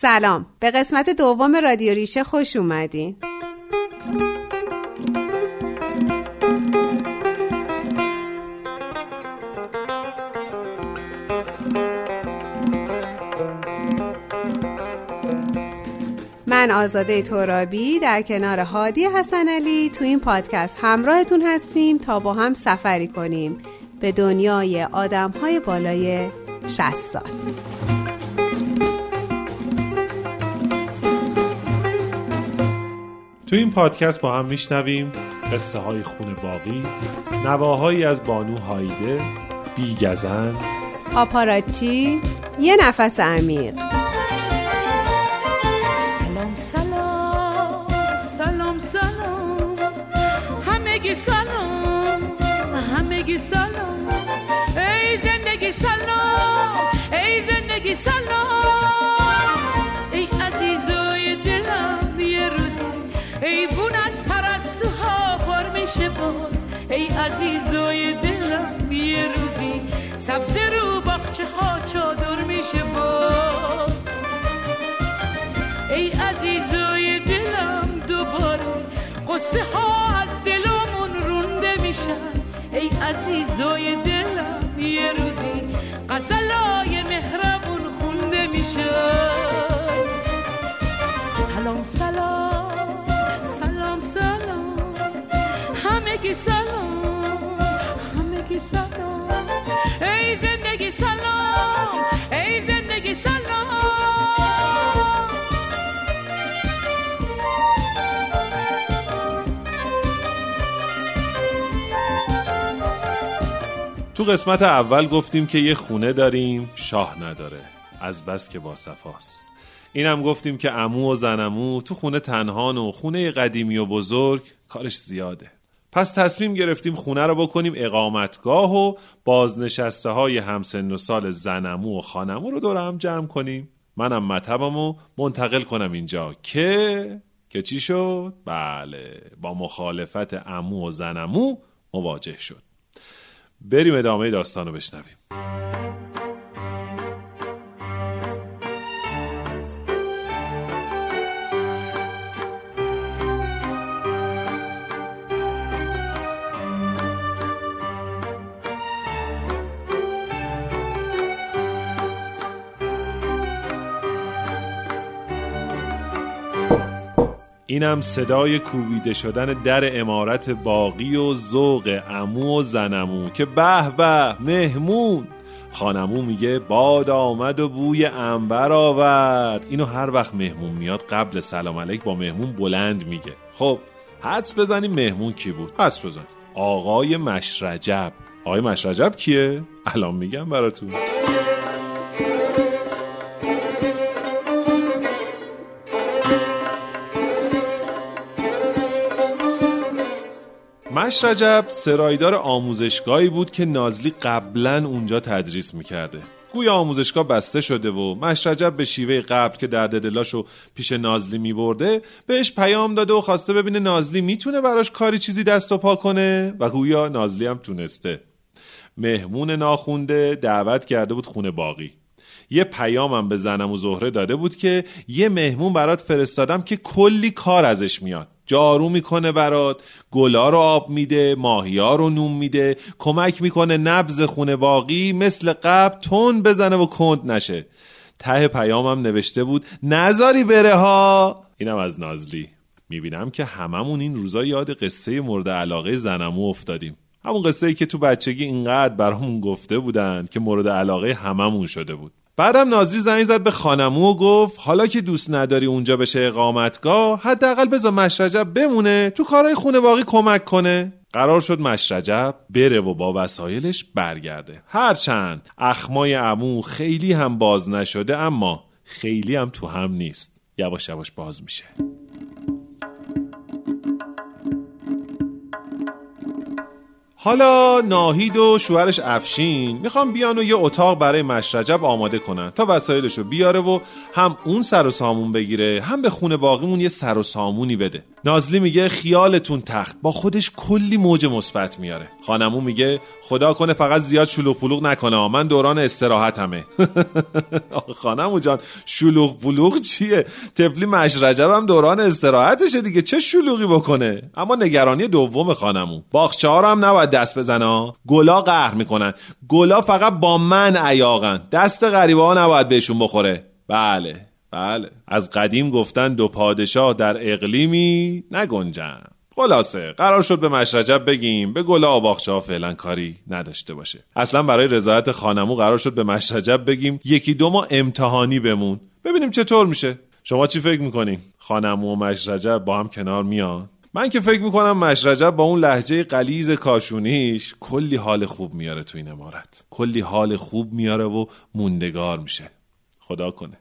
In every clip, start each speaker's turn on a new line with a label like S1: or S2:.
S1: سلام. به قسمت دوم رادیو ریشه خوش اومدین. من آزاده ترابی در کنار هادی حسن علی تو این پادکست همراهتون هستیم تا با هم سفری کنیم به دنیای آدم های بالای 60 سال.
S2: تو این پادکست با هم میشنویم قصه های خونه باقی نواهایی از بانو هایده بیگزن.
S1: آپاراچی یه نفس عمیق.
S3: سلام سلام سلام سلام. همگی سلام همگی سلام. ای زندگی سلام ای زندگی سلام. سبز رو باخچه ها چادر میشه باز. ای عزیزای دلم دوباره قصه ها از دلمون رونده میشن. ای عزیزای دلم یه روزی غزلای مهربون خونده میشن سلام سلام سلام سلام. همگی سلام.
S2: قسمت اول گفتیم که یه خونه داریم شاه نداره. از بس که با صفاست. اینم گفتیم که امو و زنمو تو خونه تنهان و خونه قدیمی و بزرگ کارش زیاده. پس تصمیم گرفتیم خونه رو بکنیم اقامتگاه و بازنشسته های همسن و سال زنمو و خانمو رو دور هم جمع کنیم. منم مطبمو منتقل کنم اینجا. که؟ که چی شد؟ بله با مخالفت امو و زنمو مواجه شد. بریم ادامه داستان رو بشنویم. اینم صدای کوبیده شدن در امارت باقی و ذوق امو و زنمو که به به مهمون. خانمو میگه باد آمد و بوی انبر آورد. اینو هر وقت مهمون میاد قبل سلام علیک با مهمون بلند میگه. خب حدس بزنیم مهمون کی بود؟ حدس بزن آقای مشرجب. آقای مشرجب کیه؟ الان میگم براتون. مشرجب سرایدار آموزشگاهی بود که نازلی قبلا اونجا تدریس می‌کرده. گویا آموزشگاه بسته شده و مشرجب به شیوه قبل که درد دلاشو پیش نازلی میبرده بهش پیام داده و خواسته ببینه نازلی می‌تونه براش کاری چیزی دست و پا کنه و گویا نازلی هم تونسته. مهمون ناخونده دعوت کرده بود خونه باقی. یه پیامم به زنم و زهره داده بود که یه مهمون برات فرستادم که کلی کار ازش میاد. جارو می‌کنه برات گلا رو آب میده ماهیا رو نوم میده کمک می‌کنه نبز خونه باقی مثل قبل تون بزنه و کند نشه. ته پیامم نوشته بود نزاری بره ها. اینم از نازلی. می‌بینم که هممون این روزا یاد قصه مورد علاقه زنمو افتادیم. همون قصه ای که تو بچگی اینقدر برامون گفته بودن که مورد علاقه هممون شده بود. بعدم نازلی زنگ زد به خانمو و گفت حالا که دوست نداری اونجا بشه اقامتگاه حداقل بذار مشرجب بمونه تو کارهای خونه باقی کمک کنه. قرار شد مشرجب بره و با وسایلش برگرده. هرچند اخمای امو خیلی هم باز نشده اما خیلی هم تو هم نیست. یواش یواش باز میشه. حالا ناهید و شوهرش افشین می‌خوام بیان و یه اتاق برای مشرجب آماده کنن تا وسایلشو بیاره و هم اون سر و سامون بگیره هم به خونه باقیمون یه سر و سامونی بده. نازلی میگه خیالتون تخت. با خودش کلی موج مثبت میاره. خانمون میگه خدا کنه فقط زیاد شلوغ پلوغ نکنه. من دوران استراحتمه. خانمو جان شلوغ پلوغ چیه؟ تفلی مشرجب هم دوران استراحتشه دیگه. چه شلوغی بکنه؟ اما نگرانی دوم خانمون باخچه هم نباید دست بزنه. گلا قهر می‌کنن. گلا فقط با من عیاقن. دست غریبه ها نباید بهشون بخوره. بله بله. از قدیم گفتن دو پادشاه در اقلیمی نگنجن. خلاصه قرار شد به مشرجب بگیم به گلا آباخچه ها فعلا کاری نداشته باشه. اصلا برای رضایت خانمو قرار شد به مشرجب بگیم یکی دو ما امتحانی بمون. ببینیم چطور میشه. شما چی فکر می‌کنین؟ خانمو و مشرجب با هم کنار میان؟ من که فکر می‌کنم مشرجب با اون لحجه قلیز کاشونیش کلی حال خوب میاره تو این امارت کلی حال خوب میاره و موندگار میشه. خدا کنه.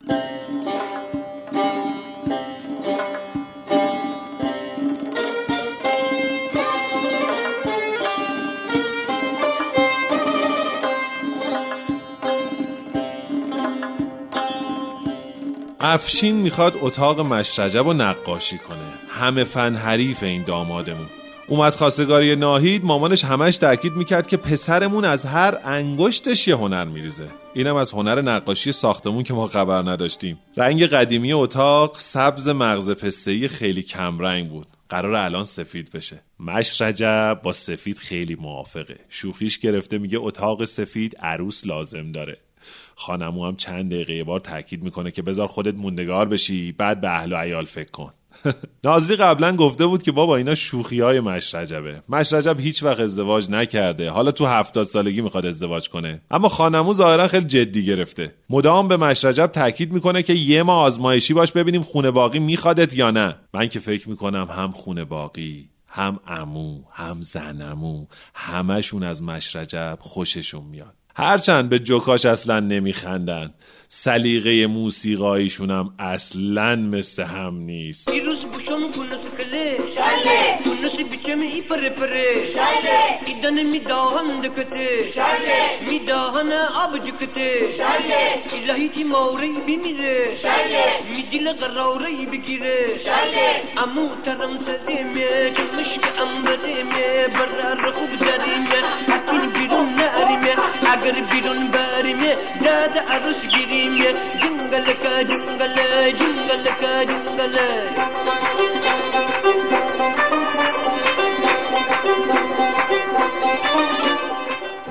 S2: افشین می‌خواد اتاق مشرجب و نقاشی کنه. همه فن حریف این دامادمون. اومد خواستگاری ناهید مامانش همش تاکید می‌کرد که پسرمون از هر انگشتش یه هنر میریزه. اینم از هنر نقاشی ساختمون که ما خبر نداشتیم. رنگ قدیمی اتاق سبز مغز پسته‌ای خیلی کمرنگ بود. قرار الان سفید بشه. مش رجب با سفید خیلی موافقه. شوخیش گرفته میگه اتاق سفید عروس لازم داره. خانمو هم چند دقیقه بار تاکید می‌کنه که بذار خودت موندگار بشی بعد به اهل و عیال فکر کن. نازلی قبلا گفته بود که بابا اینا شوخی های مشرجبه. مشرجب هیچ وقت ازدواج نکرده. حالا تو هفتاد سالگی می‌خواد ازدواج کنه. اما خانمو ظاهرا خیلی جدی گرفته. مدام به مشرجب تاکید می‌کنه که یه ما آزمایشی باش ببینیم خونه باقی میخوادت یا نه. من که فکر می‌کنم هم خونه باقی هم امو هم زنمو همشون از مشرجب خوششون میاد. هرچند به جوکاش اصلا نمیخندن. سلیقه موسیقاییشون هم اصلا مثل هم نیست.
S4: دیروز بوشم کنس کله. شله. کنس بیچم ای پره پره. شله. ایدن میداهن دکته. شله. میداهن آب جکته. شله. الهی تی موری بمیره. شله. میدیل قراوری بگیره. شله. امو ترم سدیمه کمشک امبریمه برار خوب داریمه اکل بیرون ناریمه اگر بیرون باریمه داد عروس گیریمه جنگلکا جنگل جنگلکا جنگل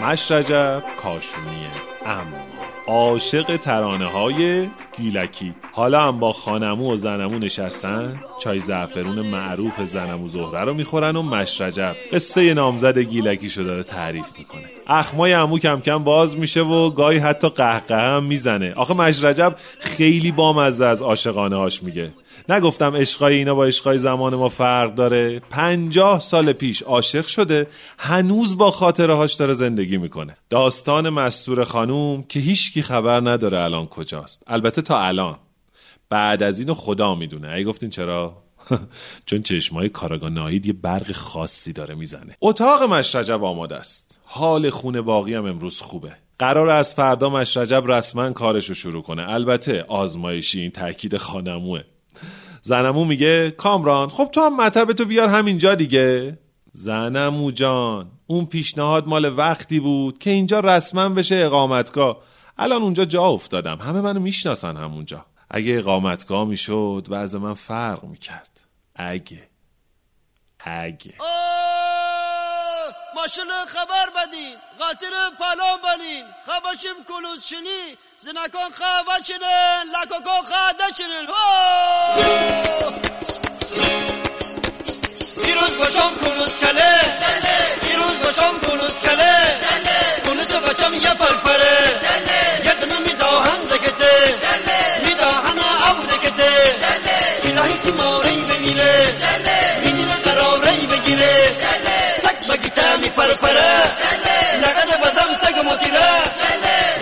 S2: مشرجب کاشونیه اما عاشق ترانه های گیلکی. حالا هم با خانمو و زنمو نشستن؟ چای زعفرون معروف زنمو زهره رو می‌خورن و مشرجب. قصه نامزد گیلکیشو داره تعریف می‌کنه. اخمای امو کم کم باز میشه و گاهی حتی قهقه هم می‌زنه. آخه مشرجب خیلی بامزه از عاشقانه هاش میگه. نگفتم عشقای اینا با عشقای زمان ما فرق داره؟ پنجاه سال پیش عاشق شده هنوز با خاطره هاش داره زندگی می‌کنه. داستان مستور خانوم که هیچکی خبر نداره الان کجاست. البته تا الان. بعد از اینو خدا می‌دونه. ای گفتین چرا؟ چون چشمای کاراگاه ناهید یه برق خاصی داره می‌زنه. اتاق مشرجب آماده است. حال خونه باقی هم امروز خوبه. قرار از فردا مشرجب رسما کارش رو شروع کنه. البته آزمایشی این تاکید خانموه. زنمو میگه کامران خب تو هم مطب تو بیار همینجا دیگه. زنمو جان اون پیشنهاد مال وقتی بود که اینجا رسما بشه اقامتگاه. الان اونجا جا افتادم. همه منو می‌شناسن همونجا. اگه اقامتگاه می‌شد وضع من فرق می‌کرد. اگه. اگه.
S5: ماشاءالله خبر بدین قاطر پالان بنین خباشیم کلوز چنی زنکان خواه چنین لکاکان خواه چنین دیروز باشم کلوز کله. دیروز باشم کلوز کله. کلوز باشم یه پرپره. تیماری بگیره. میدین قراری بگیره. سگ بگیتا می پرپره لغد بزم سگ موتیره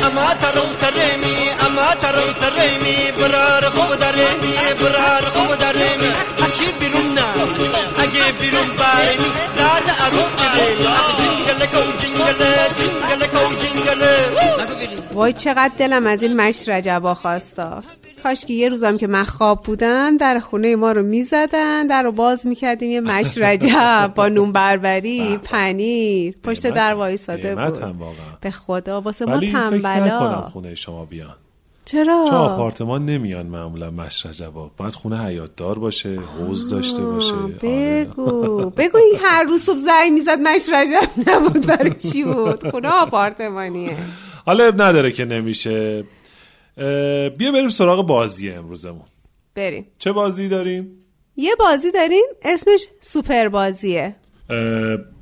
S5: اما ترم سرمی اما ترم سرمی برار خوب درمی برار خوب درمی اچی بیرون نه اگه بیرون بارمی داد عروس کرمی جنگل کو جنگل جنگل کو جنگل.
S1: وای چقدر دلم از این مش رجبا خواستا. کاش که یه روزم که من خواب بودم در خونه ما رو می‌زدن در رو باز می‌کردیم. یه مش رجب با نون بربری پنیر پشت در وایساده بود. به خدا واسه ما تنبلا.
S2: خونه شما بیان.
S1: چرا؟
S2: چون آپارتمان نمیان معمولا مش رجبا باید خونه حیاط دار باشه حوض داشته باشه. آره.
S1: بگو. بگو این هر روز صبح زنگ می‌زد مش رجب نبود. برای چی بود؟ خونه آپارتمانیه.
S2: حالا عیب نداره که نمیشه. بیا بریم سراغ بازی امروزمون.
S1: بریم.
S2: چه بازی داریم؟
S1: یه بازی داریم اسمش سوپر بازیه.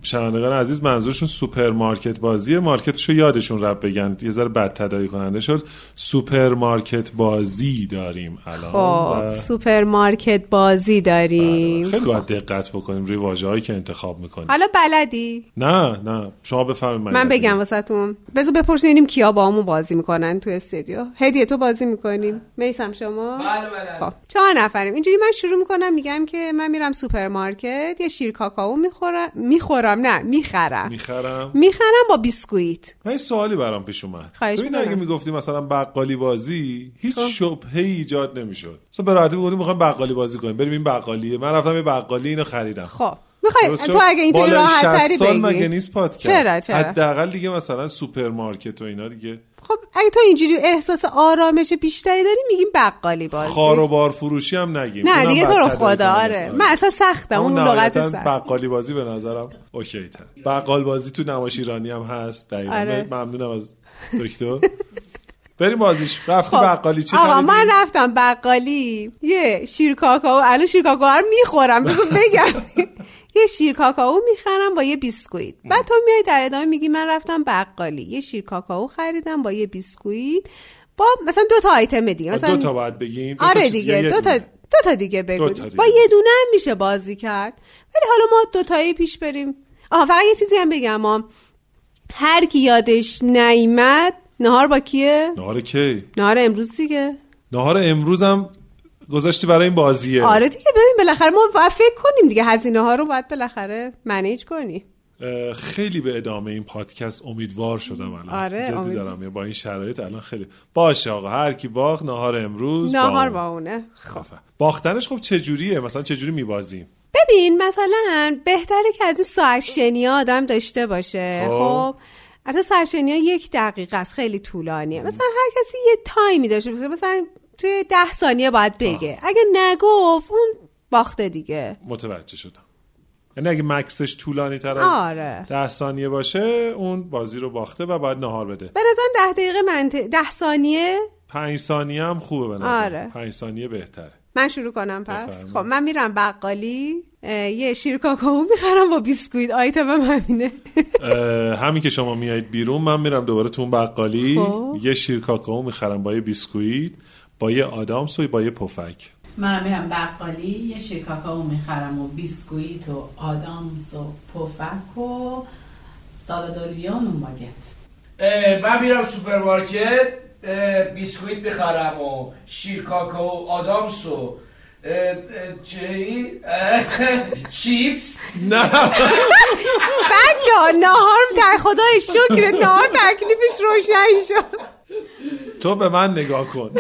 S2: شنوندگان عزیز منظورشون سوپرمارکت بازیه. مارکتشو یادشون رفت بگن. یه ذره بد تداعی کننده شد. سوپرمارکت بازی داریم الان.
S1: خب
S2: و-
S1: سوپرمارکت بازی داریم.
S2: خیلی باید دقت بکنیم. روی واژه هایی که انتخاب می‌کنیم.
S1: حالا بلدی؟
S2: نه نه. شما بفرمایید
S1: من بگم واسهتون. بذار بپرسیم کیا باهامون بازی می‌کنن تو استودیو. هدیه تو بازی می‌کنیم. میسم شما؟
S6: بله بله.
S1: خب چهار نفریم. اینجوری من شروع می‌کنم. میگم که من میرم سوپرمارکت. یه شیر کاکائو می‌خورم می‌خورم. نه می‌خرم.
S2: می‌خرم؟
S1: می‌خرم با بیسکویت.
S2: من سوالی برام پیش اومد.
S1: خواهش
S2: ببین
S1: می‌کنم.
S2: اگه می‌گفتی مثلا بقالی بازی هیچ شبهه ایجاد نمی‌شد. مثلا به راحتی می‌گفتیم می‌خوایم بقالی بازی کنیم. بریم این بقالیه. من رفتم یه بقالی اینو خریدم.
S1: خب. می‌خوای؟ تو اگه اینطوری راحت
S2: 60
S1: تری
S2: سال
S1: بگی.
S2: مگه نیست پادکست؟
S1: چرا چرا؟
S2: حداقل دیگه مثلا سوپرمارکت و اینا دیگه.
S1: خب اگه تو اینجوری احساس آرامش بیشتری داری میگیم بقالی بازی.
S2: خوار و بار فروشی هم نگیم.
S1: نه دیگه تو رو خدا آره. من اصلا سختم اون لغت سخت.
S2: بقالی بازی به نظرم OK تر. بقال بازی تو نمایش ایرانی هم هست دقیقا.
S1: آره.
S2: ممنونم از دکتر. بریم بازیش. رفتی
S1: خب.
S2: بقالی. چی
S1: آقا؟ من رفتم بقالی. یه شیر کاکائو الان شیر کاکائو رو می‌خورم. بذار بگم. یه شیر کاکائو می‌خرم با یه بیسکویت. بعد تو میای در ادامه میگی من رفتم بقالی. یه شیر کاکائو خریدم با یه بیسکویت. با مثلا دو تا آیتم دیگه. مثلا
S2: دو تا باید بگیم دو تا
S1: آره دیگه. دو تا
S2: دونه؟
S1: دو تا دیگه بگو. با یه دونه هم میشه بازی کرد. ولی حالا ما دو تایی پیش بریم. آها فقط یه چیزی هم بگم ما هر کی یادش نیامد نهار با کیه؟
S2: نهار کی؟
S1: نهار امروز دیگه.
S2: نهار امروزم گذاشتی برای این بازیه.
S1: آره دیگه ببین بالاخره ما فکر کنیم دیگه هزینه ها رو باید بالاخره منیج کنی.
S2: خیلی به ادامه این پادکست امیدوار شدم الان.
S1: آره،
S2: جدی
S1: امید-
S2: دارم با این شرایط الان خیلی. باشه آقا هر کی باخت نهار امروز
S1: نهار
S2: اون.
S1: با اونه. خب.
S2: باختنش خب چه جوریه مثلا چه جوری میبازیم؟
S1: ببین مثلا بهتره که از این ساعت شنی ها آدم داشته باشه.
S2: خب.
S1: خب. البته ساعت شنی ها یک دقیقه است خیلی طولانیه. مثلا هر کسی یه تایمی داشته باشه. مثلا توی ده ثانیه باید بگه. اگه نگفت اون باخته دیگه.
S2: متوجه شدم. یعنی اگه مکسش طولانی تر از
S1: آره.
S2: ده ثانیه باشه اون بازی رو باخته و باید نهار بده.
S1: به نظرم ده دقیقه منطق ده ثانیه؟
S2: پنج ثانیه هم خوبه به نظر
S1: آره.
S2: پنج ثانیه بهتره.
S1: من شروع کنم پس.
S2: بفرمایید.
S1: خب من میرم بقالی. یه شیر کاکائو می‌خرم با بیسکویت. آیتمم همینه.
S2: همین که شما میایید بیرون من میرم دوباره تو اون بقالی.
S1: خب.
S2: یه شیر کاکائو می‌خرم با یه بیسکویت. با یه آدامس و با یه پفک.
S7: منم میرم بقالی یه شیر کاکائو می‌خرم و بیسکویت و آدامس و پفک و سالاد اولیو و باگت
S6: من میرم سوپرمارکت بیسکویت می‌خرم و شیر کاکائو آدامس و چی چیپس.
S2: نه.
S1: بچه ها نهار خدا رو شکر نهار تکلیفش روشن شد.
S2: تو به من نگاه کن.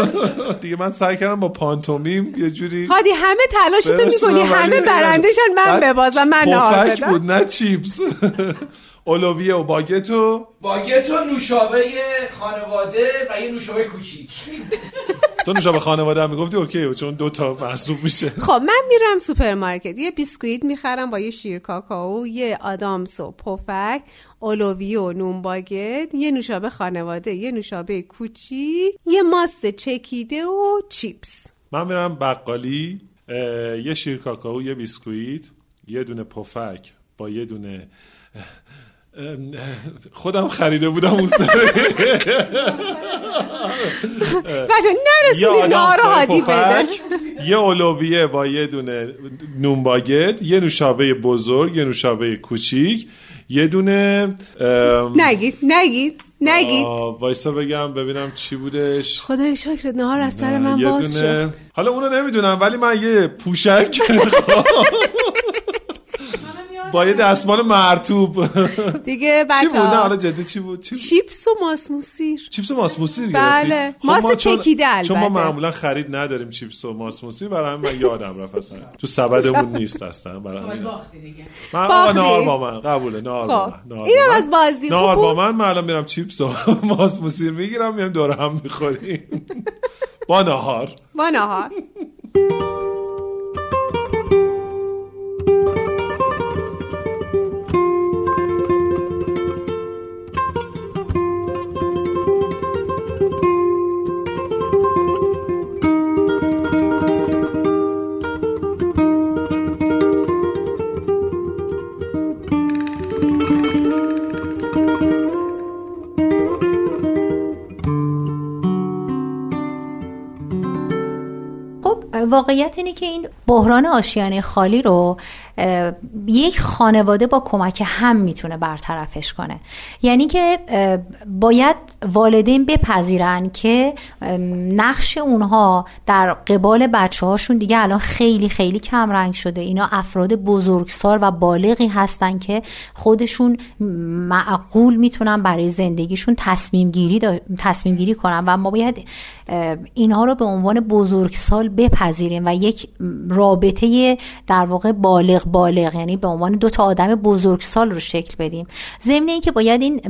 S2: دیگه من سعی کردم با پانتومیم یه جوری
S1: هادی همه تلاشتو می‌کنی همه برنده شن
S2: من
S1: ببازم من نهار
S2: بود نه چیپس. اولویه و باگت و
S6: باگت و نوشابه خانواده و یه نوشابه کوچیک.
S2: تو نوشابه خانواده هم می‌گفتی OK چون دو تا محسوب میشه.
S1: خب من میرم سوپرمارکت. یه بیسکویت می‌خرم با یه شیر کاکائو یه آدامس و پفک اولویو و نون باگت یه نوشابه خانواده یه نوشابه کوچیک یه ماست چکیده و چیپس.
S2: من میرم بقالی یه شیر کاکائو یه بیسکویت یه دونه پفک با یه دونه خودم خریده بودم اون سره
S1: بچه نرسونی هادی بده
S2: یه اولویه با یه دونه نون باگت یه نوشابه بزرگ یه نوشابه کوچیک یه دونه
S1: نگید نگید نگید.
S2: وایسا بگم ببینم چی بودش.
S1: خدای شکر نهار از سر من باز شد.
S2: حالا اونو نمی‌دونم ولی من یه پوشک. با یه دستمال مرتوب
S1: دیگه
S2: چی
S1: بچه
S2: بود نه حالا جدی چی بود چی بود؟
S1: چیپس و ماسموسیر
S2: چیپس و ماسموسی
S1: بله.
S2: گرفتی؟
S1: ماست
S2: ما چون-
S1: چکیده
S2: چون ما
S1: البته.
S2: معمولا خرید نداریم چیپس و ماسموسی برای همین من یادم رفت اصلا تو سبدمون نیست اصلا برای همین
S7: باختی دیگه
S2: من؟ نهار با من قبوله نهار با
S1: خب.
S2: من نهار
S1: اینم
S2: با من.
S1: از بازی.
S2: نهار
S1: خوب
S2: با
S1: بود.
S2: من من الان میرم چیپس و ماسموسی می‌گیرم میام دور هم می‌خوریم با نهار
S1: با نهار
S8: واقعیت اینه که این بحران آشیانه خالی رو یک خانواده با کمک هم می‌تونه برطرفش کنه. یعنی که باید والدین بپذیرن که نقش اونها در قبال بچه هاشون دیگه الان خیلی خیلی کم رنگ شده. اینا افراد بزرگسال و بالغی هستن که خودشون معقول می‌تونن برای زندگیشون تصمیم گیری, تصمیم گیری کنن و ما باید اینها رو به عنوان بزرگسال بپذیریم و یک رابطه در واقع بالغ بالغ یعنی به عنوان دو تا آدم بزرگسال رو شکل بدیم. ضمن اینکه باید این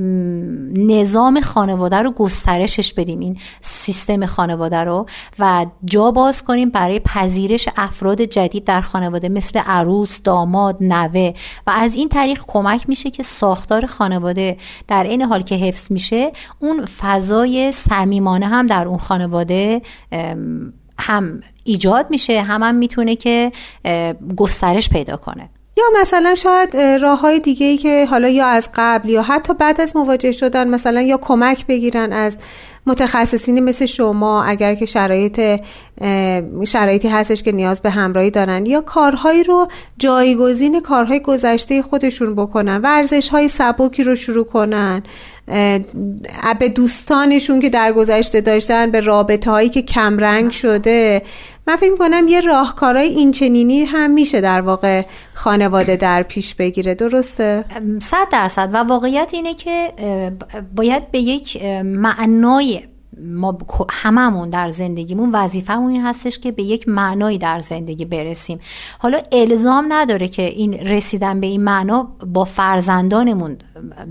S8: نظام خانواده رو گسترشش بدیم این سیستم خانواده رو و جا باز کنیم برای پذیرش افراد جدید در خانواده مثل عروس، داماد، نوه. و از این طریق کمک میشه که ساختار خانواده در این حال که حفظ میشه اون فضای صمیمانه هم در اون خانواده هم ایجاد میشه هم هم می‌تونه که گسترش پیدا کنه.
S1: یا مثلا شاید راه های دیگه ای که حالا یا از قبل یا حتی بعد از مواجه شدن مثلا یا کمک بگیرن از متخصصینی مثل شما اگر که شرایط شرایطی هستش که نیاز به همراهی دارن یا کارهایی رو جایگزین کارهای گذشته خودشون بکنن ورزش های سبکی رو شروع کنن. به دوستانشون که در گذشته داشتن به رابطه هایی که کمرنگ شده. من فکر کنم یه راهکارهای این چنینی هم میشه در واقع خانواده در پیش بگیره. درسته؟
S8: صد درصد. و واقعیت اینه که باید به یک معنای ما هممون در زندگیمون وظیفهمون این هستش که به یک معنایی در زندگی برسیم. حالا الزام نداره که این رسیدن به این معنا با فرزندانمون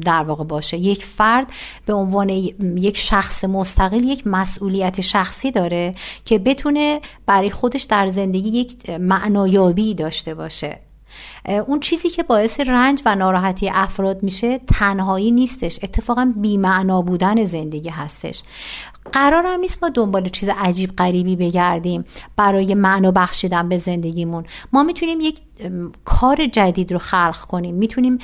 S8: در واقع باشه. یک فرد به عنوان یک شخص مستقل یک مسئولیت شخصی داره که بتونه برای خودش در زندگی یک معنایابی داشته باشه. اون چیزی که باعث رنج و ناراحتی افراد میشه تنهایی نیستش. اتفاقا بیمعنا بودن زندگی هستش. قرار هم نیست ما دنبال چیز عجیب غریبی بگردیم برای معنا بخشیدن به زندگیمون. ما می‌تونیم یک کار جدید رو خلق کنیم. می‌تونیم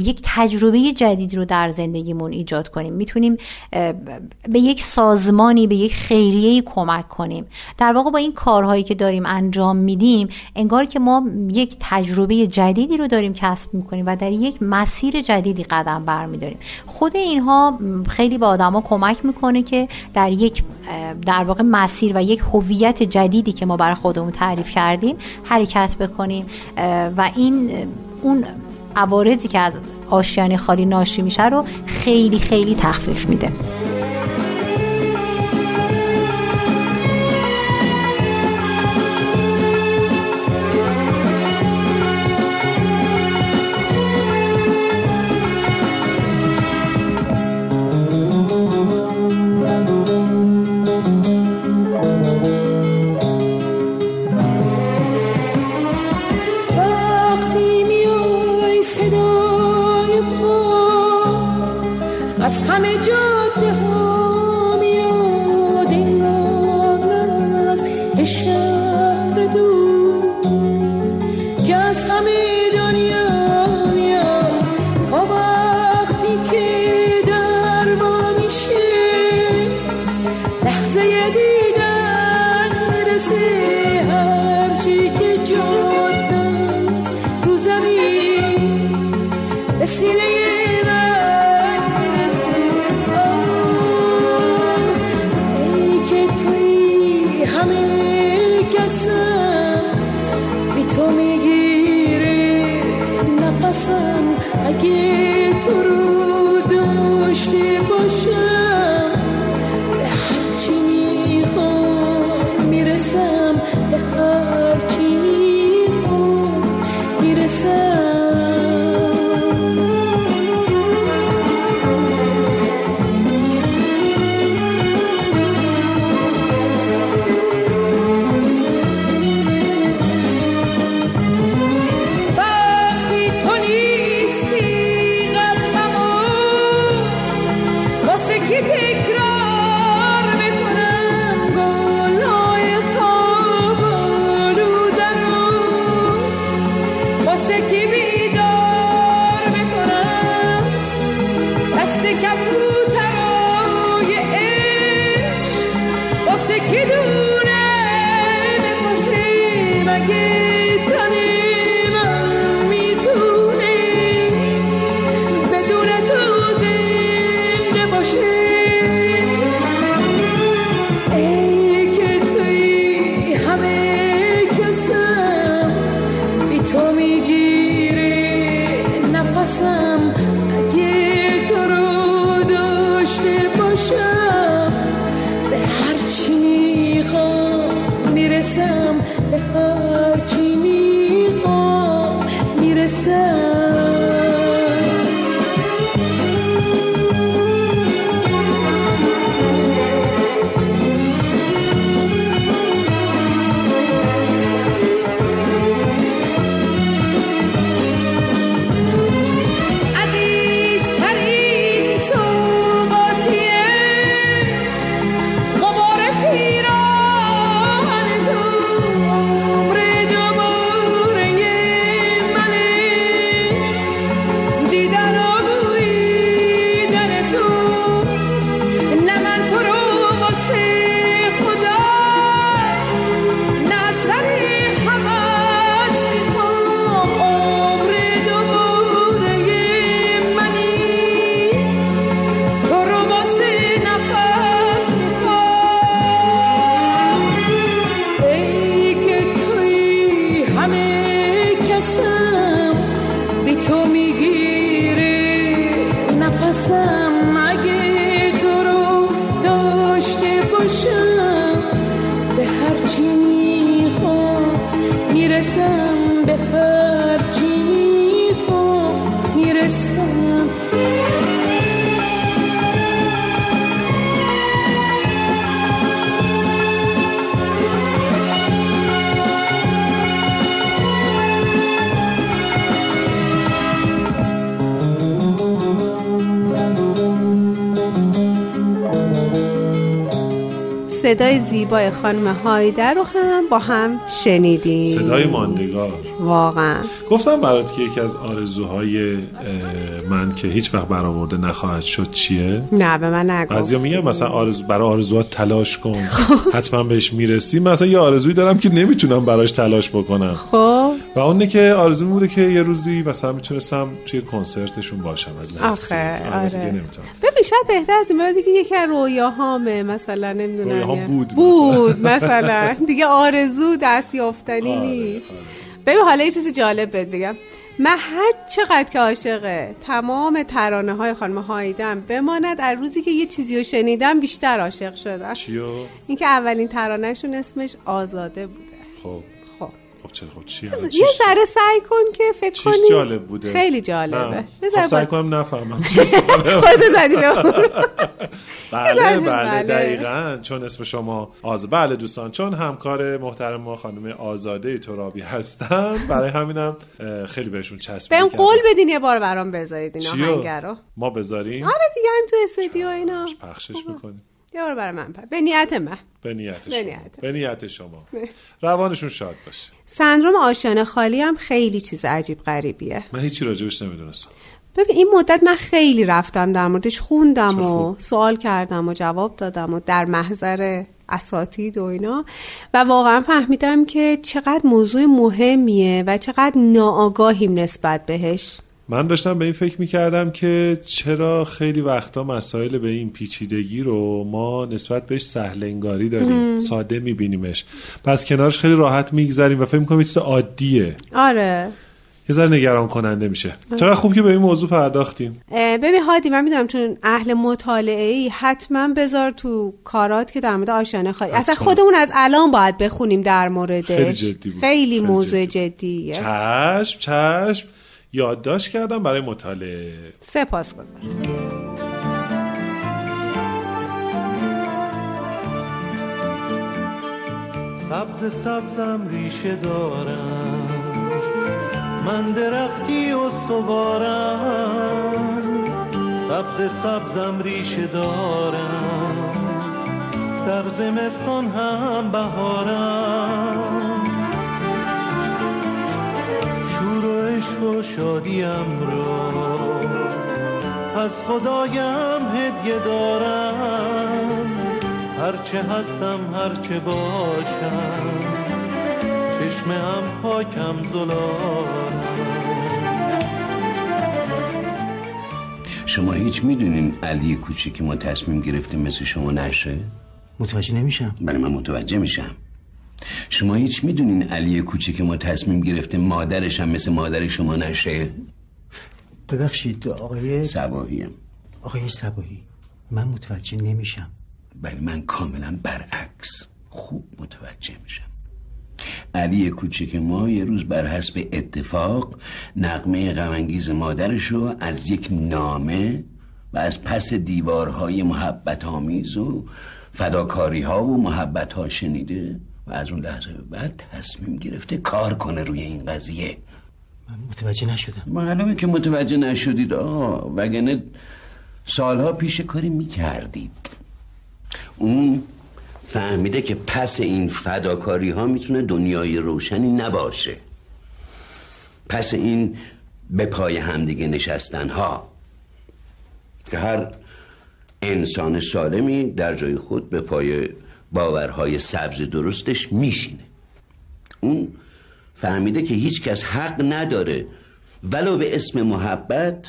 S8: یک تجربه جدید رو در زندگیمون ایجاد کنیم. می‌تونیم به یک سازمانی به یک خیریه کمک کنیم. در واقع با این کارهایی که داریم انجام میدیم انگار که ما یک تجربه جدیدی رو داریم کسب می‌کنیم و در یک مسیر جدیدی قدم برمیداریم. خود اینها خیلی به آدما کمک می‌کنه که در یک در واقع مسیر و یک هویت جدیدی که ما برای خودمون تعریف کردیم حرکت بکنیم. و این اون عوارضی که از آشیانه خالی ناشی میشه رو خیلی خیلی تخفیف میده.
S9: تو می‌گیره نفس
S3: واسه کی دونه توی
S1: صدای زیبای خانم هایده رو هم با هم شنیدیم.
S2: صدای ماندگار.
S1: واقعا.
S2: گفتم برات که یکی از آرزوهای من که هیچ وقت برآورده نخواهد شد چیه؟
S1: نه به من نگو
S2: بعضیا میگن مثلا آرزو برای آرزوات تلاش کن حتما بهش می‌رسی. مثلا یه آرزویی دارم که نمی‌تونم براش تلاش بکنم.
S1: خب.
S2: و اونه که آرزو بوده که یه روزی مثلا می‌تونستم توی کنسرتشون باشم از نزدیک
S1: آخه
S2: آره، دیگه
S1: آره.
S2: نمی‌تونم.
S1: ببین شاید بهتر از این باید بگی یکی از رویاهامه مثلا نمی‌دونم
S2: رویاهام بود
S1: بود مثلا. دیگه آرزو دست یافتنی
S2: آره،
S1: نیست.
S2: آره.
S1: ببین حالا یه چیزی جالب بهت بگم. من هر چقدر که عاشقه تمام ترانه های خانم هایدم بماند از روزی که یه چیزی رو شنیدم بیشتر عاشق شدم.
S2: چیو؟
S1: اینکه اولین ترانهشون اسمش آزاده بوده.
S2: خب.
S1: خب
S2: خب چرا خب چی
S1: یه
S2: چیش-
S1: ذره سعی کن که فکر کنی
S2: جالب بوده.
S1: خیلی جالبه.
S2: خب سعی کنم نفهمم.
S1: خودتو زدی
S2: بله
S1: بله.
S2: بله. دقیقا. چون اسم شما آز بله دوستان چون همکار محترم ما خانم آزاده ترابی هستن برای همینم خیلی بهشون چسبیده
S1: بهم. قول بدین یه بار برام بذارید این
S2: چیو؟
S1: آهنگ رو.
S2: ما بذاریم؟
S1: آره دیگه هم تو استودیو اینا.
S2: پخشش می‌کنیم.
S1: یه بار برای من پر. به نیت من.
S2: به نیت
S1: به
S2: شما.
S1: نیت.
S2: به نیت شما. روانشون شاد باشه.
S1: سندروم آشیانه خالی هم خیلی چیز عجیب غریبیه.
S2: من هیچی راجبش نمی‌دونستم.
S1: ببین این مدت من خیلی رفتم در موردش خوندم و. سوال کردم و جواب دادم و در محضر اساتید و اینا. و واقعا فهمیدم که چقدر موضوع مهمیه و چقدر ناآگاهیم نسبت بهش.
S2: من داشتم به این فکر می‌کردم که چرا خیلی وقتا مسائل به این پیچیدگی رو ما نسبت بهش سهل انگاری داریم ساده میبینیمش. پس کنارش خیلی راحت میگذریم و فکر می‌کنیم چیز عادیه.
S1: آره.
S2: یه ذره نگران کننده میشه چقدر خوب که به این موضوع پرداختیم.
S1: ببین هادی من می‌دونم چون اهل مطالعه ای حتما بذار تو کارات که در مورد آشیانه خالی اصلا. خودمون از الان باید بخونیم در موردش.
S2: خیلی جدی بود.
S1: خیلی
S2: خیلی
S1: موضوع
S2: جدی
S1: جدیه.
S2: چشم چشم. یادداشت کردم برای مطالعه.
S1: سپاس گذارم.
S9: سبز سبزم ریشه دارم. من درختی و سوارم. سبز سبزم ریشه دارم. در زمستان هم بهارم. عشق و شادیم را. از خدایم هدیه دارم. هرچه هستم هرچه باشم. چشم هم پاکم زلارم
S10: شما هیچ می‌دونین علی کوچیک ما تصمیم گرفتیم مثل شما نشه؟
S11: متوجه نمیشم.
S10: برای من متوجه میشم. شما هیچ می‌دونین علی کوچیک ما تصمیم گرفته مادرش هم مثل مادر شما نشه؟
S11: ببخشید آقای
S10: سباهیم
S11: آقای سباهی من متوجه نمیشم.
S10: ولی من کاملا برعکس. خوب متوجه میشم. علی کوچک ما یه روز بر حسب اتفاق نقمه غمانگیز مادرش رو از یک نامه و از پس دیوارهای محبت آمیز و فداکاری ها و محبت ها شنیده. و از اون لحظه به بعد تصمیم گرفته کار کنه روی این قضیه.
S11: من متوجه نشدم.
S10: معلومه که متوجه نشدید. آه وگرنه سالها پیش کاری می‌کردید. اون فهمیده که پس این فداکاری ها می‌تونه دنیای روشنی نباشه. پس این به پای همدیگه نشستن ها که هر انسان سالمی در جای خود به پای باورهای سبز درستش میشینه اون فهمیده که هیچ کس حق نداره ولو به اسم محبت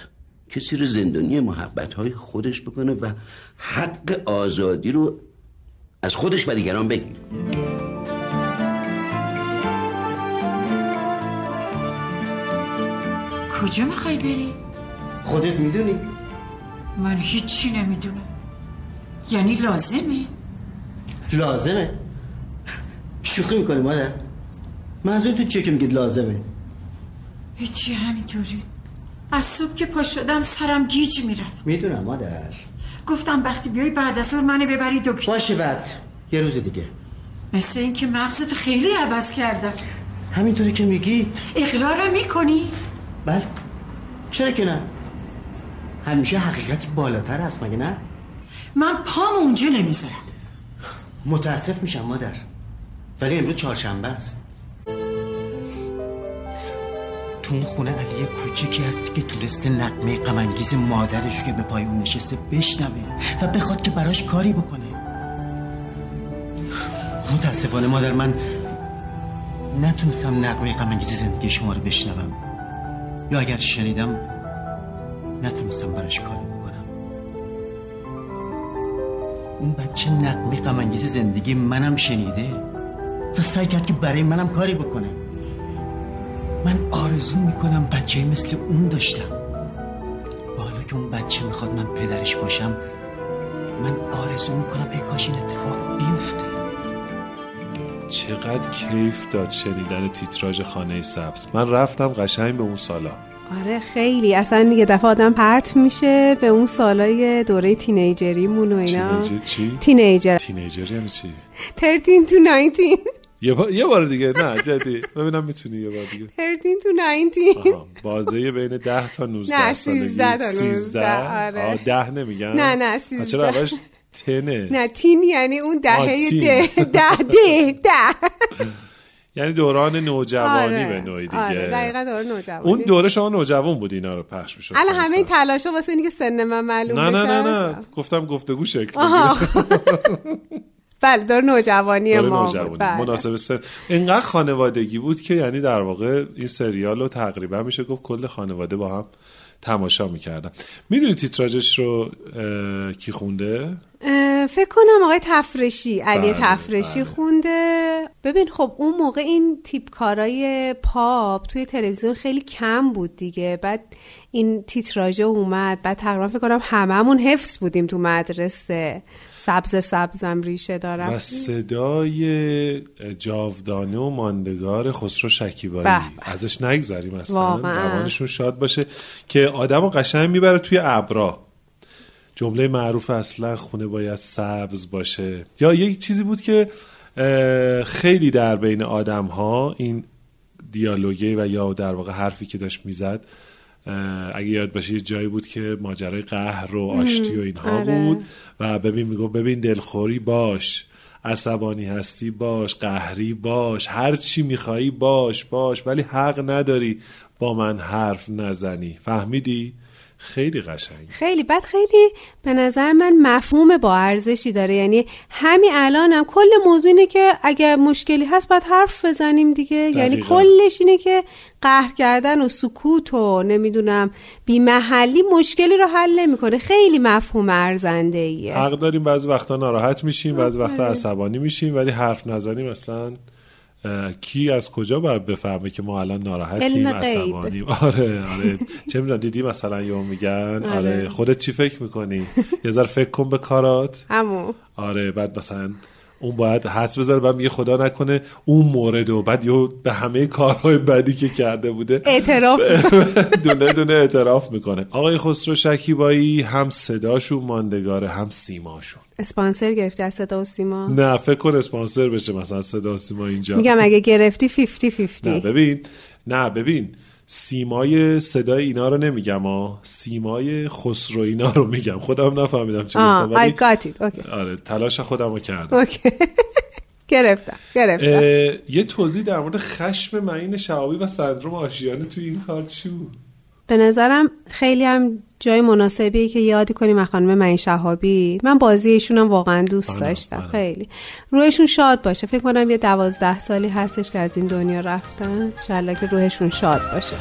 S10: کسی رو زندانی محبت های خودش بکنه و حق آزادی رو از خودش و دیگران بگیره
S12: کجا می‌خوای بری؟
S11: خودت می‌دونی
S12: من هیچی نمی‌دونم یعنی لازمه؟
S11: لازمه. شوخی می‌کنی مادر؟ منظورتون چیه که میگید لازمه؟
S12: هیچی همینطوری. از صبح که پا شدم سرم گیج می‌رفت.
S11: می‌دونم مادر.
S12: گفتم وقتی بیای بعد از ظهر منو ببری دکتر.
S11: باشه بعد. یه روز دیگه.
S12: مثل اینکه مغزتو خیلی عوض کردم.
S11: همینطوری که میگید
S12: اقرارم می‌کنی؟
S11: بله. چرا که نه؟ همیشه حقیقت بالاتر هست مگه نه؟
S12: من پام اونجا نمی‌ذارم.
S11: متاسف میشم مادر. ولی امروز چهارشنبه است. تو اون خونه علی کوچکی هست که تونسته نقمه غمانگیز مادرشو که به پای اون نشسته بشنوه و بخواد که براش کاری بکنه. متاسفانه مادر من نتونستم نقمه غمانگیز زندگی شما رو بشنوم. یا اگر شنیدم نتونستم براش کاری اون بچه نقمه غمانگیز زندگی منم شنیده و سعی کرد که برای منم کاری بکنه. من آرزو می‌کنم بچه مثل اون داشتم. و حالا که اون بچه می‌خواد من پدرش باشم من آرزو می‌کنم ای کاش این اتفاق بیفته.
S2: چقدر کیف داد شنیدن تیتراژ خانه سبز. من رفتم قشنگ به اون سالا.
S1: آره خیلی. اصلا یه دفعه آدم پرت میشه به اون سالای دوره تینیجریمون و اینا.
S2: تینیجر چی؟
S1: تینیجر.
S2: تینیجر یعنی چی؟
S1: 13 تو 19
S2: یه بار, یه بار دیگه. نه جدی. ببینم می‌تونی یه بار دیگه.
S1: 13 تو 19
S2: آها. بازه بین 10 تا 19
S1: نه،
S2: سالگی.
S1: 13 تا 19
S2: 13
S1: آره.
S2: آه، 10 نمیگن؟
S1: نه، نه،
S2: پس
S1: 13.
S2: چرا اولش تنه؟
S1: نه تین یعنی اون دهه ده. ده ده.
S2: یعنی دوران نوجوانی
S1: آره.
S2: به نوعی دیگه
S1: آره دقیقا دوران نوجوانی
S2: اون دوره شما نوجوان بود اینا رو پخش می‌شد
S1: الان همه این تلاشا واسه اینی که سن من معلوم
S2: نه نه نه نه. گفتم گفتگو شکل.
S1: بله دور نوجوانی ما
S2: نوجوانی.
S1: بله.
S2: مناسب سن اینقدر خانوادگی بود که یعنی در واقع این سریال رو تقریبا میشه گفت کل خانواده با هم تماشا می‌کردن می‌دونی تیتراژش رو کی خونده
S1: فکر کنم آقای تفرشی علی
S2: بله،
S1: تفرشی خونده. ببین خب اون موقع این تیپ کارای پاپ توی تلویزیون خیلی کم بود دیگه. بعد این تیتراژه اومد. بعد تقریبا فکر کنم هممون حفظ بودیم تو مدرسه. سبز سبزم ریشه دارم.
S2: و صدای جاودانه و ماندگار خسرو شکیبایی. ازش نگذریم اصلا.
S1: واقعا.
S2: روانشون شاد باشه که آدم قشنگ می‌بره توی ابرا. جمله معروف اصلا خونه باید سبز باشه. یا یک چیزی بود که خیلی در بین آدم ها این دیالوگی و یا در واقع حرفی که داشت می‌زد اگه یاد باشه یه جایی بود که ماجرای قهر و آشتی و اینها
S1: آره.
S2: بود و ببین میگو ببین دلخوری باش عصبانی هستی باش قهری باش هر چی میخوایی باش باش ولی حق نداری با من حرف نزنی. فهمیدی؟ خیلی قشنگ.
S1: خیلی بعد خیلی به نظر من مفهوم با ارزشی داره. یعنی همین الانم کل موضوع اینه که اگر مشکلی هست باید حرف بزنیم دیگه. یعنی
S2: دقیقاً.
S1: کلش اینه که قهر کردن و سکوت و نمی‌دونم بیمحلی مشکلی رو حل نمی‌کنه. خیلی مفهوم ارزنده ایه
S2: حق داریم بعضی وقتا ناراحت میشیم بعضی وقتا عصبانی میشیم ولی حرف نزنیم اصلا کی از کجا باید بفهمه که ما الان ناراحتیم. عصبانیم آره آره چه می‌دونم دیدی مثلا یهو میگن آره.
S1: آره.
S2: خودت چی فکر می‌کنی یه ذره فکر کن به کارات
S1: همون
S2: آره بعد مثلا اون باید حدس بذاره بعد میگه خدا نکنه اون مورد و بعد یهو به همه کارهای بدی که کرده بوده
S1: اعتراف
S2: دونه دونه اعتراف می‌کنه. آقای خسرو شکیبایی هم صداشون ماندگاره هم سیماشون.
S1: اسپانسر گرفتی از صدا و سیما؟
S2: نه فکر کن اسپانسر بشه مثلا صدا و سیما اینجا.
S1: میگم اگه گرفتی 50
S2: نه
S1: 50
S2: ببین. نه ببین. سیمای صدای اینا رو نمیگم ها سیمای خسرو اینا رو میگم. خودم نفهمیدم چی گفتم ولی
S1: اوکی
S2: آره تلاش خودم رو کردم.
S1: اوکی گرفتم گرفتم.
S2: یه توضیح در مورد خشم معین شعابی و سندروم آشیانه توی این کار چی بود؟
S1: به نظرم خیلی هم جای مناسبیه که یادی کنیم از خانم معین شهابی. من بازی ایشون هم واقعا دوست
S2: بله،
S1: داشتم.
S2: بله.
S1: خیلی. روحشون شاد باشه. فکر کنم یه دوازده سالی هستش که از این دنیا رفتن. انشالله که روحشون شاد باشه.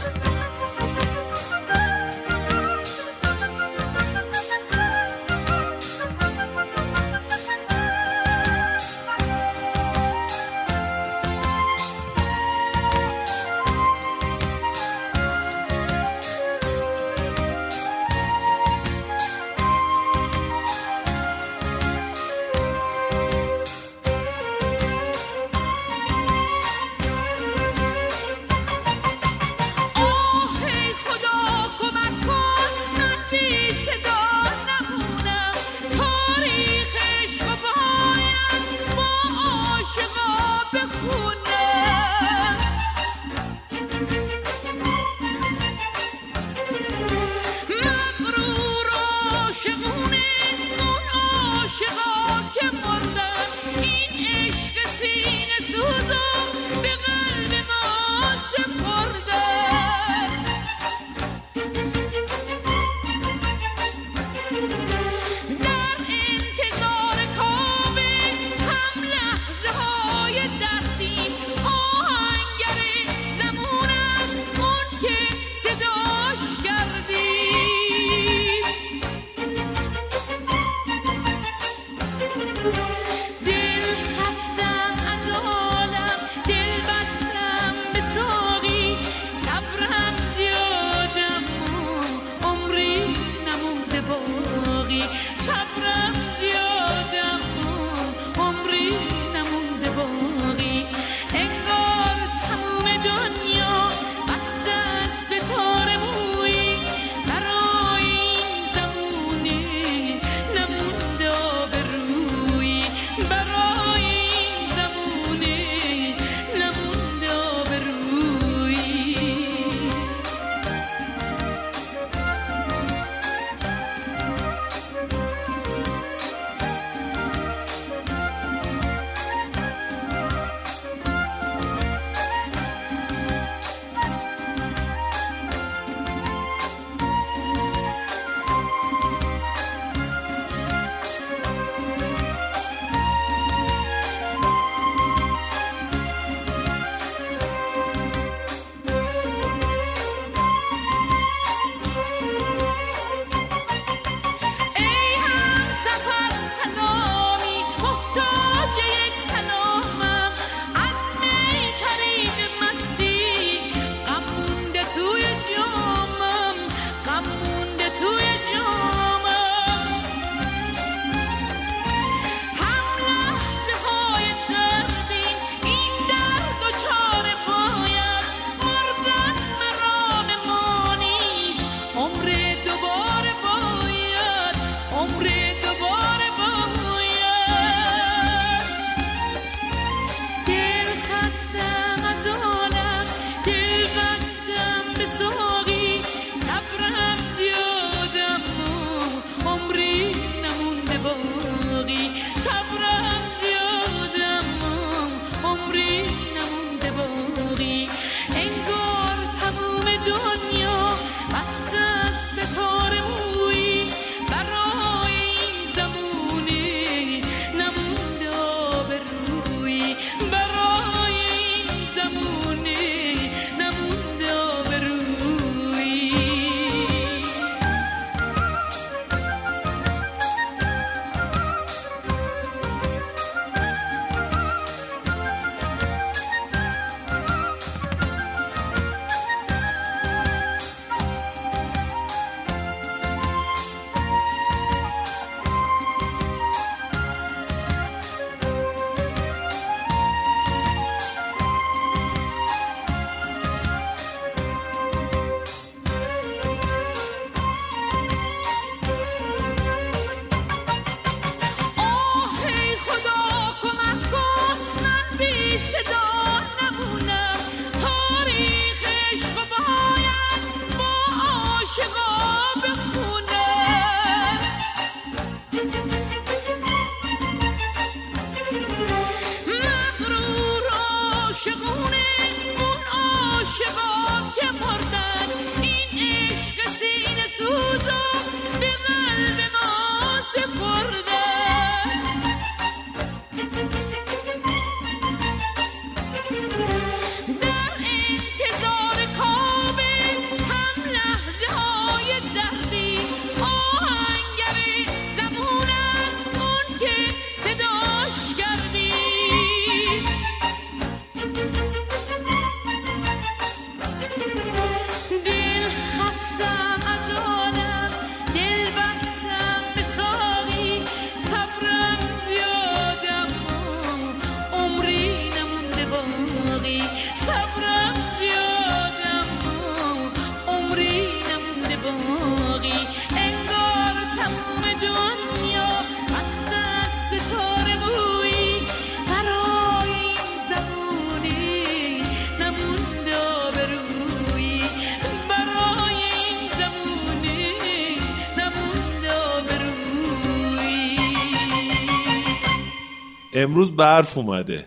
S2: امروز برف اومده.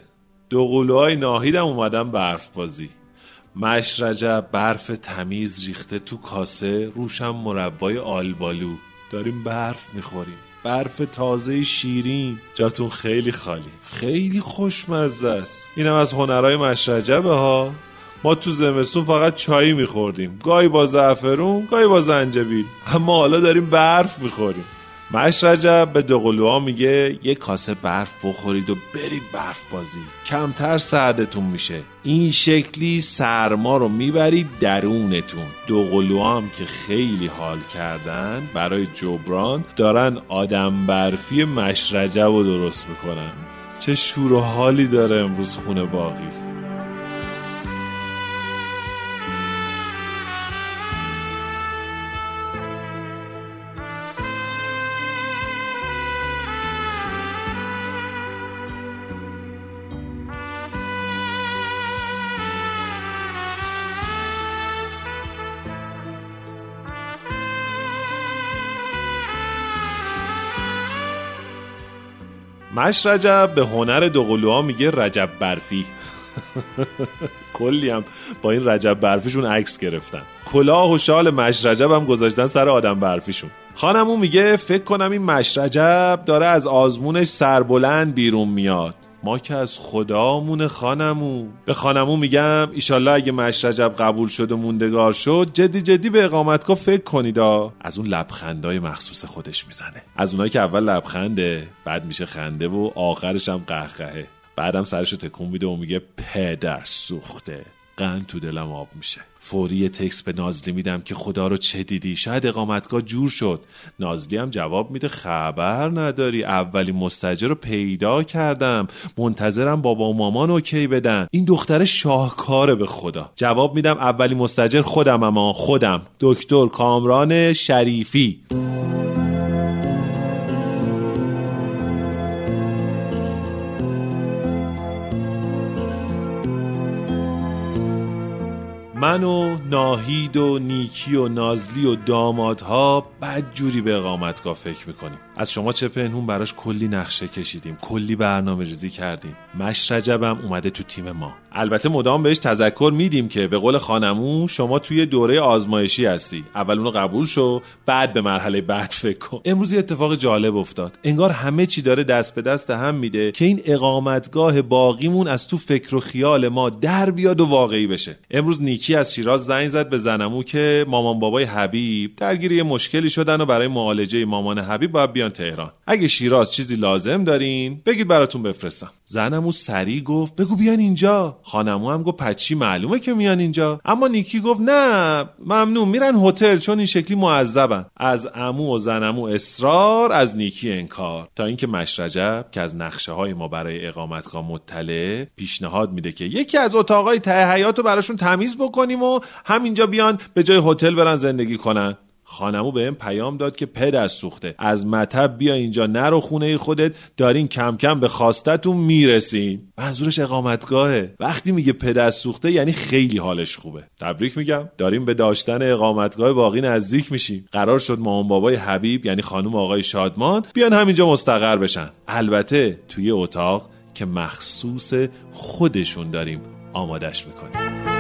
S2: دو قلوهای ناهیدم اومدن برف بازی. مش رجب برف تمیز ریخته تو کاسه روشم مربای آلبالو. داریم برف می‌خوریم. برف تازه شیرین. جاتون خیلی خالی. خیلی خوشمزه است. اینم از هنرهای مشرجبه ها. ما تو زمستون فقط چایی میخوردیم. گاهی با زعفرون گاهی با زنجبیل. اما حالا داریم برف می‌خوریم. مش رجب به دوقلوها میگه یه کاسه برف بخورید و برید برف بازی کمتر سردتون میشه. این شکلی سرما رو می‌برید درونتون. دوقلوها هم که خیلی حال کردن برای جبران دارن آدم برفی مش رجب رو درست می‌کنن. چه شور و حالی داره امروز خونه باقی. مش رجب به هنر دوقلوها میگه رجب برفی. کلی هم با این رجب برفیشون عکس گرفتن. کلاه و شال مش رجب هم گذاشتن سر آدم برفیشون. خانمون میگه فکر کنم این مش رجب داره از آزمونش سربلند بیرون میاد. ما که از خدامون خانمون به خانمون میگم ایشالله اگه مش رجب قبول شد و موندگار شد جدی جدی به اقامتگاه فکر کنید از اون لبخندای مخصوص خودش می‌زنه. از اونایی که اول لبخنده بعد میشه خنده و آخرش هم قهقهه. بعدم سرشو تکون میده و میگه پدر سوخته. قند تو دلم آب میشه. فوری تکس به نازلی میدم که خدا رو چه دیدی؟ شاید اقامتگاه جور شد. نازلی هم جواب میده خبر نداری. اولی مستجر رو پیدا کردم. منتظرم بابا و مامان اوکی بدن. این دختر شاهکاره به خدا. جواب میدم اولی مستجر خودم اما خودم. دکتر کامران شریفی. من و ناهید و نیکی و نازلی و دامادها بدجوری به اقامتگاه فکر می‌کنیم. از شما چه پنهون براش کلی نقشه کشیدیم کلی برنامه ریزی کردیم. مش رجبم اومده تو تیم ما. البته مدام بهش تذکر میدیم که به قول خانمون شما توی دوره آزمایشی هستی. اول اونو قبول شو بعد به مرحله بعد فکر کن. امروز یه اتفاق جالب افتاد. انگار همه چی داره دست به دست هم میده که این اقامتگاه باقیمون از تو فکر و خیال ما در بیاد و واقعی بشه. امروز نیکی از شیراز زنگ زد به زنمو که مامان بابای حبیب درگیری مشکلی شدن و برای معالجه مامان حبیب باید بیان تهران. اگه شیراز چیزی لازم دارین بگید براتون بفرستم. زنمو سریع گفت بگو بیان اینجا. خانمو هم گفت پچی معلومه که میان اینجا. اما نیکی گفت نه ممنون میرن هتل چون این شکلی معذبن. از امو و زنمو اصرار از نیکی انکار. تا اینکه مشرجب که از نقشه های ما برای اقامتگاه مطلع پیشنهاد میده که یکی از اتاقای ته حیات رو براشون تمیز بکنیم و همینجا بیان به جای هتل برن زندگی کنن. خانمو به این پیام داد که پدر سوخته. از مطب بیا اینجا نرو خونه خودت. دارین کم کم به خواستتون می‌رسین. منظورش اقامتگاهه. وقتی میگه پدر سوخته یعنی خیلی حالش خوبه. تبریک میگم. داریم به داشتن اقامتگاه باقی نزدیک میشیم. قرار شد مامان بابای حبیب یعنی خانم آقای شادمان بیان همینجا مستقر بشن. البته توی اتاق که مخصوص خودشون داریم آمادش می‌کنیم.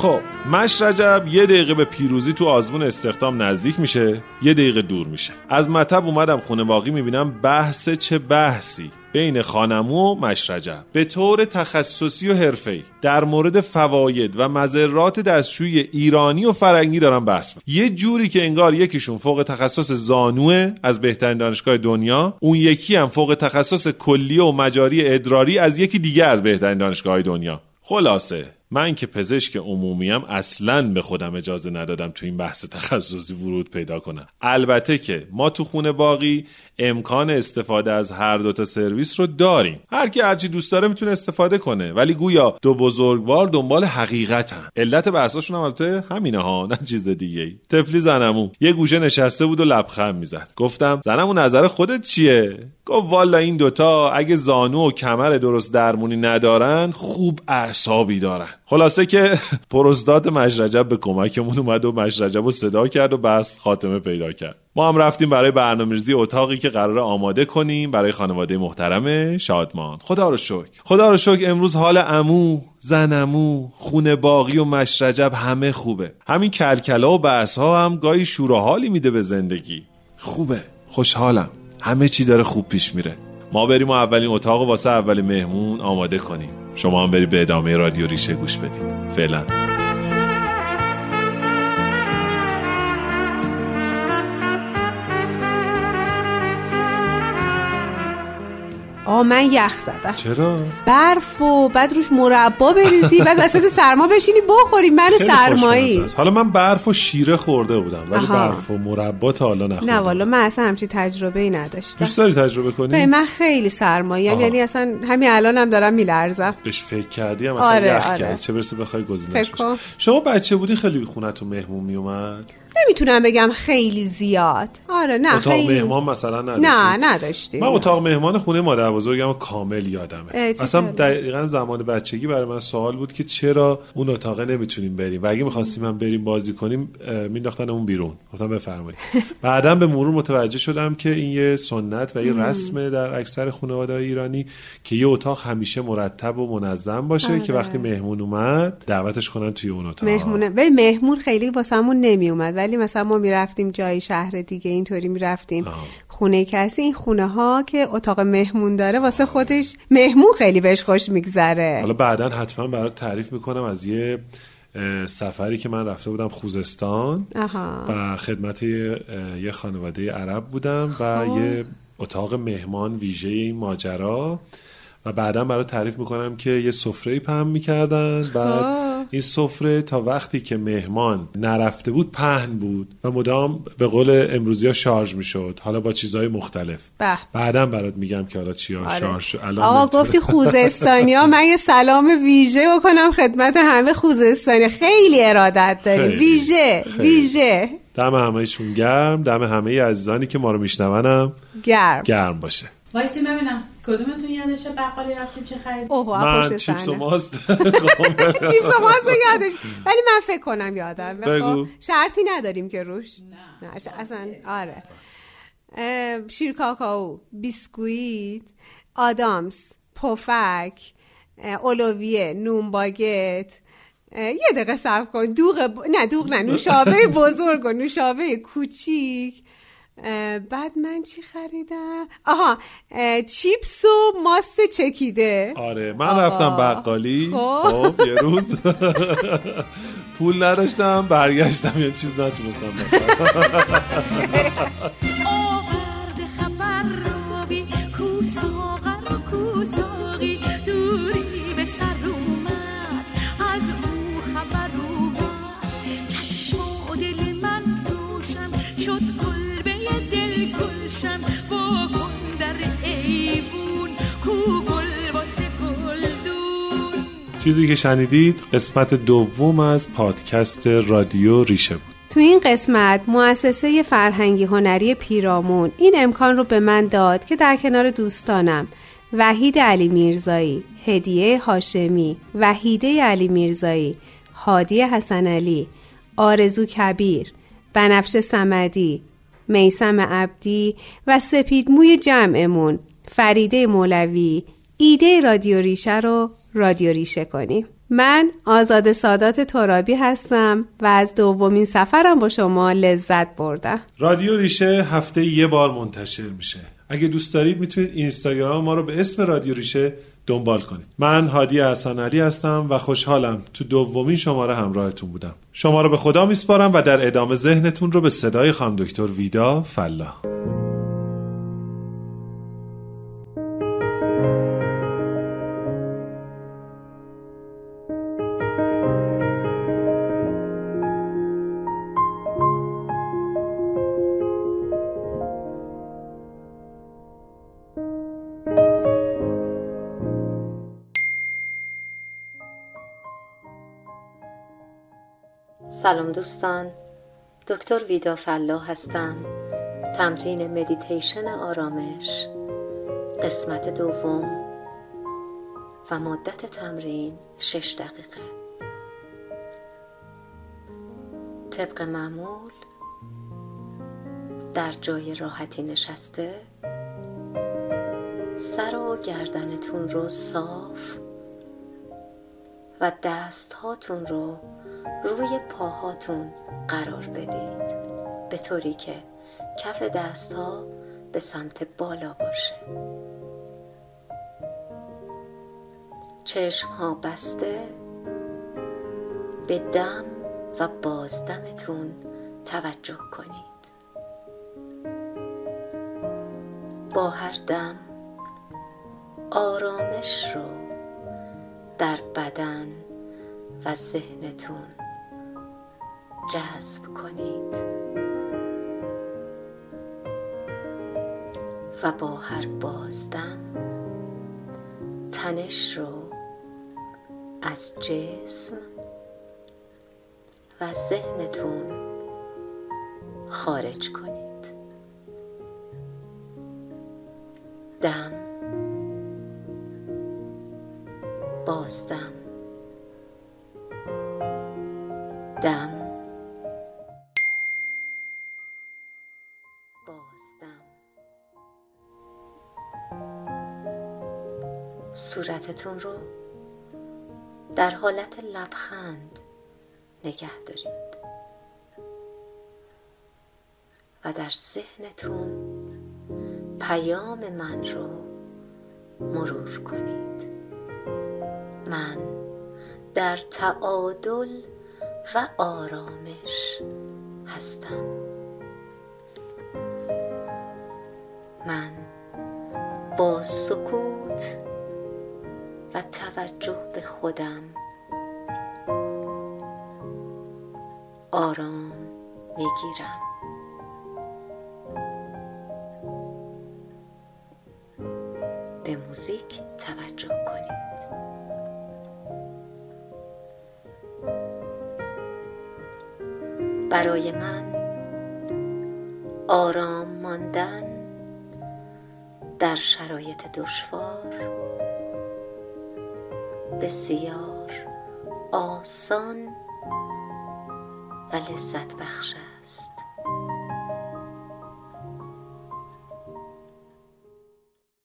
S2: خب مش رجب یه دقیقه به پیروزی تو آزمون استخدام نزدیک میشه یه دقیقه دور میشه. از مطب اومدم خونه باقی می‌بینم بحث چه بحثی؟ بین خانمو و مش رجب. به طور تخصصی و حرفه‌ای. در مورد فواید و مذرات دستشوی ایرانی و فرنگی دارم بحث من. یه جوری که انگار یکیشون فوق تخصص زانوه از بهترین دانشگاه دنیا اون یکی هم فوق تخصص کلیه و مجاری ادراری از یکی دیگه از بهترین دانشگاه دنیا. خلاصه. من که پزشک عمومیم اصلا به خودم اجازه ندادم تو این بحث تخصصی ورود پیدا کنم. البته که ما تو خونه باقی امکان استفاده از هر دوتا سرویس رو داریم. هر کی هرچی دوست داره می‌تونه استفاده کنه ولی گویا دو بزرگوار دنبال حقیقتن. علت بحثاشون هم البته همینه ها نه چیز دیگه ای تفلی زنمو یه گوشه نشسته بود و لبخند می‌زد. گفتم زنمو نظر خودت چیه؟ گفت والا این دوتا اگه زانو و کمر درست درمونی ندارن خوب اعصابی دارن. خلاصه که پروستات مشرجب به کمکمون اومد و مشرجب رو صدا کرد و بس خاتمه پیدا کرد. ما هم رفتیم برای برنامه‌ریزی اتاقی که قرار آماده کنیم برای خانواده محترم شادمان. خدا رو شکر. خدا رو شکر امروز حال امو زنمو خونه باقی و مشرجب همه خوبه. همین کلکلا و بحث ها هم گاهی شور و حالی میده به زندگی. خوبه. خوشحالم. همه چی داره خوب پیش میره. ما بریم و اولین اتاق واسه اول مهمون آماده کنیم. شما هم برید به ادامه رادیو ریشه گوش بدید. فعلا.
S1: آ من یخ زدم
S2: چرا
S1: برف و بعد روش مربا بریزی بعد وسط سرما بشینی بخوری من سرمایی.
S2: حالا من برف و شیره خورده بودم ولی
S1: آها.
S2: برف و مربا تا حالا
S1: نه
S2: نخوردم
S1: والا من اصلا همچین تجربه ای نداشتم
S2: دوست داری تجربه
S1: به
S2: کنی
S1: من خیلی سرمایی
S2: آها.
S1: یعنی اصلا همین الانم دارم میلرزم
S2: بهش فکر کردی هم اصلا
S1: آره،
S2: یخ
S1: آره.
S2: کردی چه برسه بخوای گزینش. شما بچه بودی خیلی خونتون مهمون میومد
S1: نمی‌تونم بگم خیلی زیاد. آره نه
S2: اتاق
S1: خیلی.
S2: مهمان مثلا نداشتی
S1: نه نداشتیم.
S2: من اتاق مهمان خونه مادر بزرگم کامل یادمه. اصلا. دقیقا زمان بچگی برای من سوال بود که چرا اون اتاق نمی‌تونیم بریم؟ و اگه می‌خواستیم هم بریم بازی کنیم مینداختن اون بیرون. گفتم بفرمایید. بعدا به مرور متوجه شدم که این یه سنت و یه
S1: مم.
S2: رسمه در اکثر خانواده ایرانی که یه اتاق همیشه مرتب و منظم باشه
S1: آره.
S2: که وقتی مهمون اومد دعوتش کنن توی اون اتاق.
S1: مهمونه. به مهمون خیلی واسمون نمی اومد ولی مثلا ما می‌رفتیم جای شهر دیگه اینطوری می‌رفتیم. خونه کسی این خونه ها که اتاق مهمون داره واسه خودش مهمون خیلی بهش خوش میگذره.
S2: حالا بعدا حتما برات تعریف می‌کنم از یه سفری که من رفته بودم خوزستان.
S1: آها.
S2: و خدمت یه خانواده عرب بودم و
S1: خب.
S2: یه اتاق مهمان ویژه این ماجرا. و بعدا برای تعریف می‌کنم که یه سفره پهن می‌کردن. بعد
S1: خب.
S2: این سفره تا وقتی که مهمان نرفته بود پهن بود و مدام به قول امروزی ها شارژ می‌شد. حالا با چیزهای مختلف. بعدا برات میگم که حالا چیا
S1: آره.
S2: شارژ شد. الان
S1: آقا. گفتی خوزستانیا من یه سلام ویژه بکنم خدمت همه خوزستانی خیلی ارادت داری
S2: خیلی،
S1: ویژه
S2: خیلی.
S1: ویژه.
S2: دم همهشون گرم. دم همه عزیزانی که ما رو می‌شنون
S1: گرم.
S2: گرم باشه.
S7: وایسی ببینم. کدومتون یادشه بقالی رفتی چه خرید
S1: اوه
S2: من چیپس و. ماست.
S1: چیپس و ماست یادش. ولی من فکر کنم یادم.
S2: بگو.
S1: شرطی نداریم که روش. نه. ش- اصلا آره. شیر کاکائو بیسکویت آدامس پفک اولویه نون باگت یه دقیقه صبر کن. دوغ ب... نه دوغ نه نوشابه بزرگ و نوشابه کوچیک. بعد من چی خریدم؟ آها اه، چیپس و ماست چکیده.
S2: آره من
S1: آقا.
S2: رفتم بقالی.
S1: خب.
S2: خب یه روز. پول نداشتم برگشتم یه چیز نتونستم چیزی که شنیدید قسمت دوم از پادکست رادیو ریشه بود.
S1: تو این قسمت مؤسسه فرهنگی هنری پیرامون این امکان رو به من داد که در کنار دوستانم وحید علی میرزایی، هدیه هاشمی، وحیده علی میرزایی، هادی حسن علی، آرزو کبیر، بنفش سمدی، میسم عبدی و سپید موی جمعمون فریده مولوی ایده رادیو ریشه رو رادیو ریشه کنیم من آزاد سادات ترابی هستم و از دومین سفرم با شما لذت بردم.
S2: رادیو ریشه هفته یه بار منتشر میشه. اگه دوست دارید می‌تونید اینستاگرام ما رو به اسم رادیو ریشه دنبال کنید. من هادی حسن علی هستم و خوشحالم تو دومین شماره همراهتون بودم. شما رو به خدا میسپارم و در ادامه ذهنتون رو به صدای خانم دکتر ویدا فلاح.
S13: سلام دوستان. دکتر ویدا فلاح هستم. تمرین مدیتیشن آرامش. قسمت دوم. و مدت تمرین شش دقیقه. طبق معمول در جای راحتی نشسته. سر و گردنتون رو صاف و دست هاتون رو روی پاهاتون قرار بدید. به طوری که کف دست ها به سمت بالا باشه. چشم ها بسته. به دم و بازدمتون توجه کنید. با هر دم آرامش رو در بدن و ذهنتون جذب کنید. و با هر بازدم تنش رو از جسم و ذهنتون خارج کنید. دم بازدم دم. صورتتون رو در حالت لبخند نگه دارید و در ذهنتون پیام من رو مرور کنید. من در تعادل و آرامش هستم. من با سکوت و توجه به خودم. آرام می‌گیرم. به موزیک توجه کنید. برای من آرام ماندن در شرایط دشوار بسیار آسان و لذت بخش